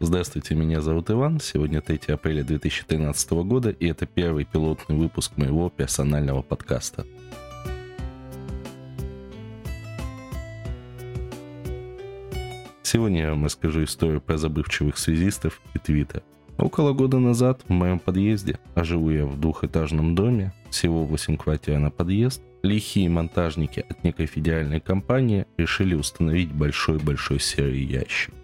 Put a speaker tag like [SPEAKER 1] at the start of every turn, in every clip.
[SPEAKER 1] Здравствуйте, меня зовут Иван. Сегодня 3 апреля 2013 года, и это первый пилотный выпуск моего персонального подкаста. Сегодня я вам расскажу историю про забывчивых связистов и твиттер. Около года назад в моем подъезде, а живу я в двухэтажном доме, всего 8 квартир на подъезд, лихие монтажники от некой федеральной компании решили установить большой-большой серый ящик.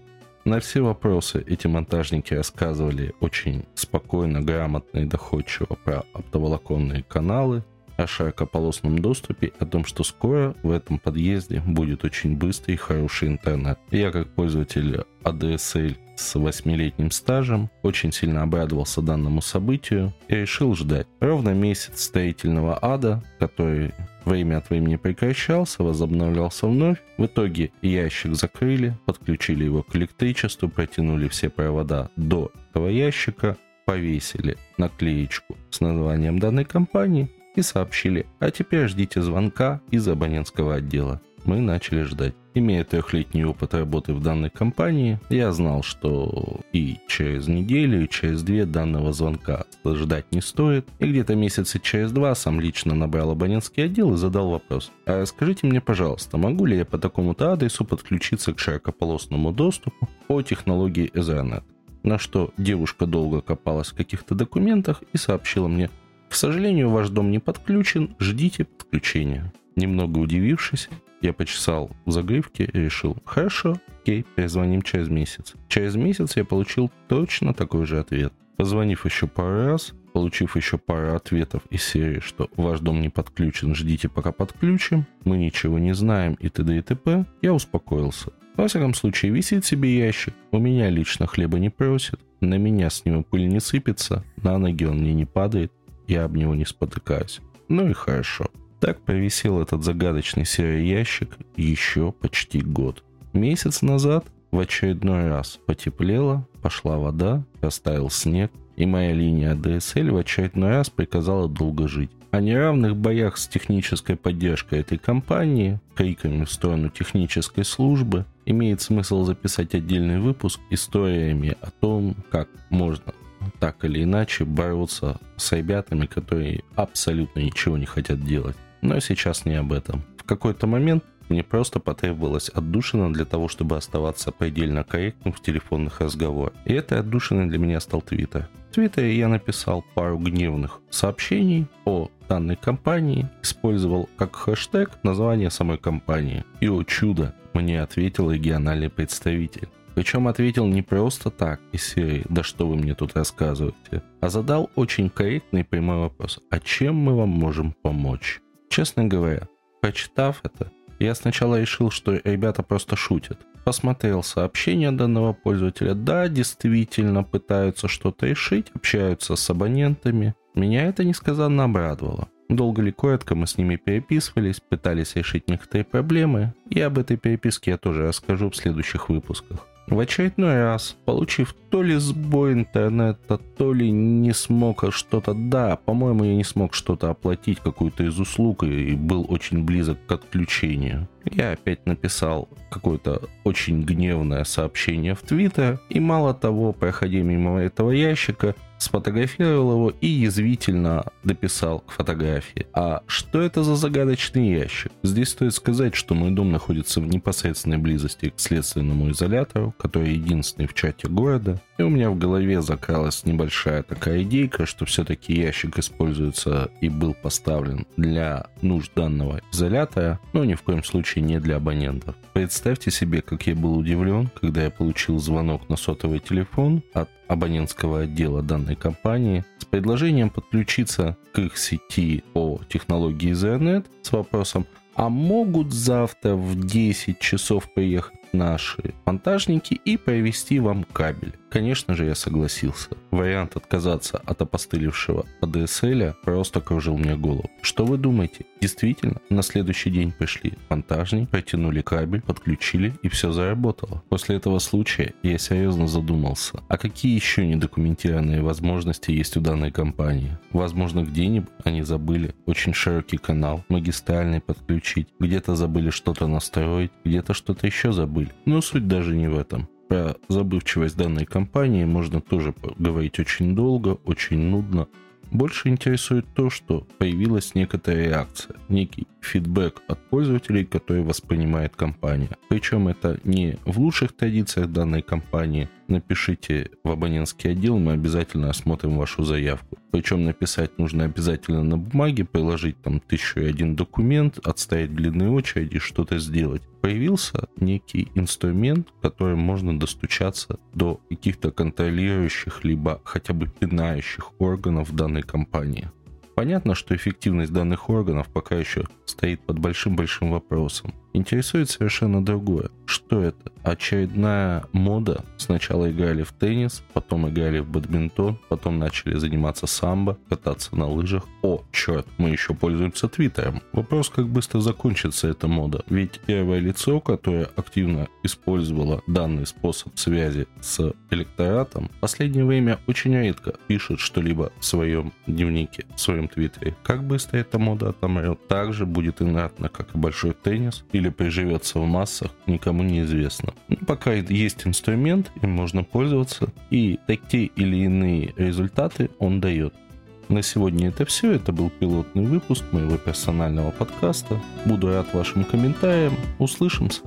[SPEAKER 1] На все вопросы эти монтажники рассказывали очень спокойно, грамотно и доходчиво про оптоволоконные каналы, о широкополосном доступе, о том, что скоро в этом подъезде будет очень быстрый и хороший интернет. Я как пользователь ADSL с восьмилетним стажем очень сильно обрадовался данному событию и решил ждать. Ровно месяц строительного ада, который время от времени прекращался, возобновлялся вновь. В итоге ящик закрыли, подключили его к электричеству, протянули все провода до этого ящика, повесили наклеечку с названием данной компании и сообщили, а теперь ждите звонка из абонентского отдела. Мы начали ждать. Имея трехлетний опыт работы в данной компании, я знал, что и через неделю, и через две данного звонка ждать не стоит. И где-то месяца через два сам лично набрал абонентский отдел и задал вопрос. А скажите мне, пожалуйста, могу ли я по такому-то адресу подключиться к широкополосному доступу по технологии Ethernet? На что девушка долго копалась в каких-то документах и сообщила мне, к сожалению, ваш дом не подключен, ждите подключения. Немного удивившись, я почесал в загривке и решил, хорошо, окей, перезвоним через месяц. Через месяц я получил точно такой же ответ. Позвонив еще пару раз, получив еще пару ответов из серии, что ваш дом не подключен, ждите пока подключим, мы ничего не знаем и т.д. и т.п., я успокоился. Во всяком случае, висит себе ящик, у меня лично хлеба не просит, на меня с него пыль не сыпется, на ноги он мне не падает, я об него не спотыкаюсь. Ну и хорошо. Так повисел этот загадочный серый ящик еще почти год. Месяц назад в очередной раз потеплело, пошла вода, растаял снег, и моя линия DSL в очередной раз приказала долго жить. О неравных боях с технической поддержкой этой компании, криками в сторону технической службы, имеет смысл записать отдельный выпуск историями о том, как можно так или иначе бороться с ребятами, которые абсолютно ничего не хотят делать. Но сейчас не об этом. В какой-то момент мне просто потребовалась отдушина для того, чтобы оставаться предельно корректным в телефонных разговорах. И этой отдушиной для меня стал Твиттер. В Твиттере я написал пару гневных сообщений о данной компании, использовал как хэштег название самой компании. И, о чудо, мне ответил региональный представитель. Причем ответил не просто так из серии «Да что вы мне тут рассказываете?», а задал очень корректный прямой вопрос «А чем мы вам можем помочь?». Честно говоря, прочитав это, я сначала решил, что ребята просто шутят. Посмотрел сообщение данного пользователя. Да, действительно пытаются что-то решить, общаются с абонентами. Меня это несказанно обрадовало. Долго ли коротко мы с ними переписывались, пытались решить некоторые проблемы, и об этой переписке я тоже расскажу в следующих выпусках. В очередной раз, получив то ли сбой интернета, то ли не смог что-то... Да, по-моему, я не смог что-то оплатить, какую-то из услуг, и был очень близок к отключению. Я опять написал какое-то очень гневное сообщение в Твиттер, и мало того, проходя мимо этого ящика, сфотографировал его и язвительно дописал к фотографии. А что это за загадочный ящик? Здесь стоит сказать, что мой дом находится в непосредственной близости к следственному изолятору, который единственный в чате города. И у меня в голове закралась небольшая такая идейка, что все-таки ящик используется и был поставлен для нужд данного изолятора, но ни в коем случае не для абонентов. Представьте себе, как я был удивлен, когда я получил звонок на сотовый телефон от абонентского отдела данной компании с предложением подключиться к их сети по технологии Ethernet с вопросом а могут завтра в 10 часов приехать наши монтажники и провести вам кабель. Конечно же, я согласился. Вариант отказаться от опостылевшего ADSL просто кружил мне голову. Что вы думаете? Действительно, на следующий день пришли монтажники, протянули кабель, подключили и все заработало. После этого случая я серьезно задумался, а какие еще недокументированные возможности есть у данной компании? Возможно, где-нибудь они забыли очень широкий канал, магистральный подключить, где-то забыли что-то настроить, где-то что-то еще забыли. Но суть даже не в этом. Про забывчивость данной компании можно тоже говорить очень долго, очень нудно, больше интересует то, что появилась некоторая реакция, некий фидбэк от пользователей, который воспринимает компания. Причем это не в лучших традициях данной компании. Напишите в абонентский отдел, мы обязательно осмотрим вашу заявку. Причем написать нужно обязательно на бумаге, приложить там тысячу и один документ, отстоять длинные очереди, что-то сделать. Появился некий инструмент, которым можно достучаться до каких-то контролирующих, либо хотя бы пинающих органов данной компании. Понятно, что эффективность данных органов пока еще стоит под большим-большим вопросом. Интересует совершенно другое. Что это? Очередная мода. Сначала играли в теннис, потом играли в бадминтон, потом начали заниматься самбо, кататься на лыжах. О, черт, мы еще пользуемся твиттером. Вопрос, как быстро закончится эта мода. Ведь первое лицо, которое активно использовало данный способ связи с электоратом, в последнее время очень редко пишет что-либо в своем дневнике, в своем твиттере. Как быстро эта мода отомрет, также будет инертно, как и большой теннис или или приживется в массах, никому не известно. Но ну, пока есть инструмент, им можно пользоваться, и такие или иные результаты он дает. На сегодня это все. Это был пилотный выпуск моего персонального подкаста. Буду рад вашим комментариям. Услышимся.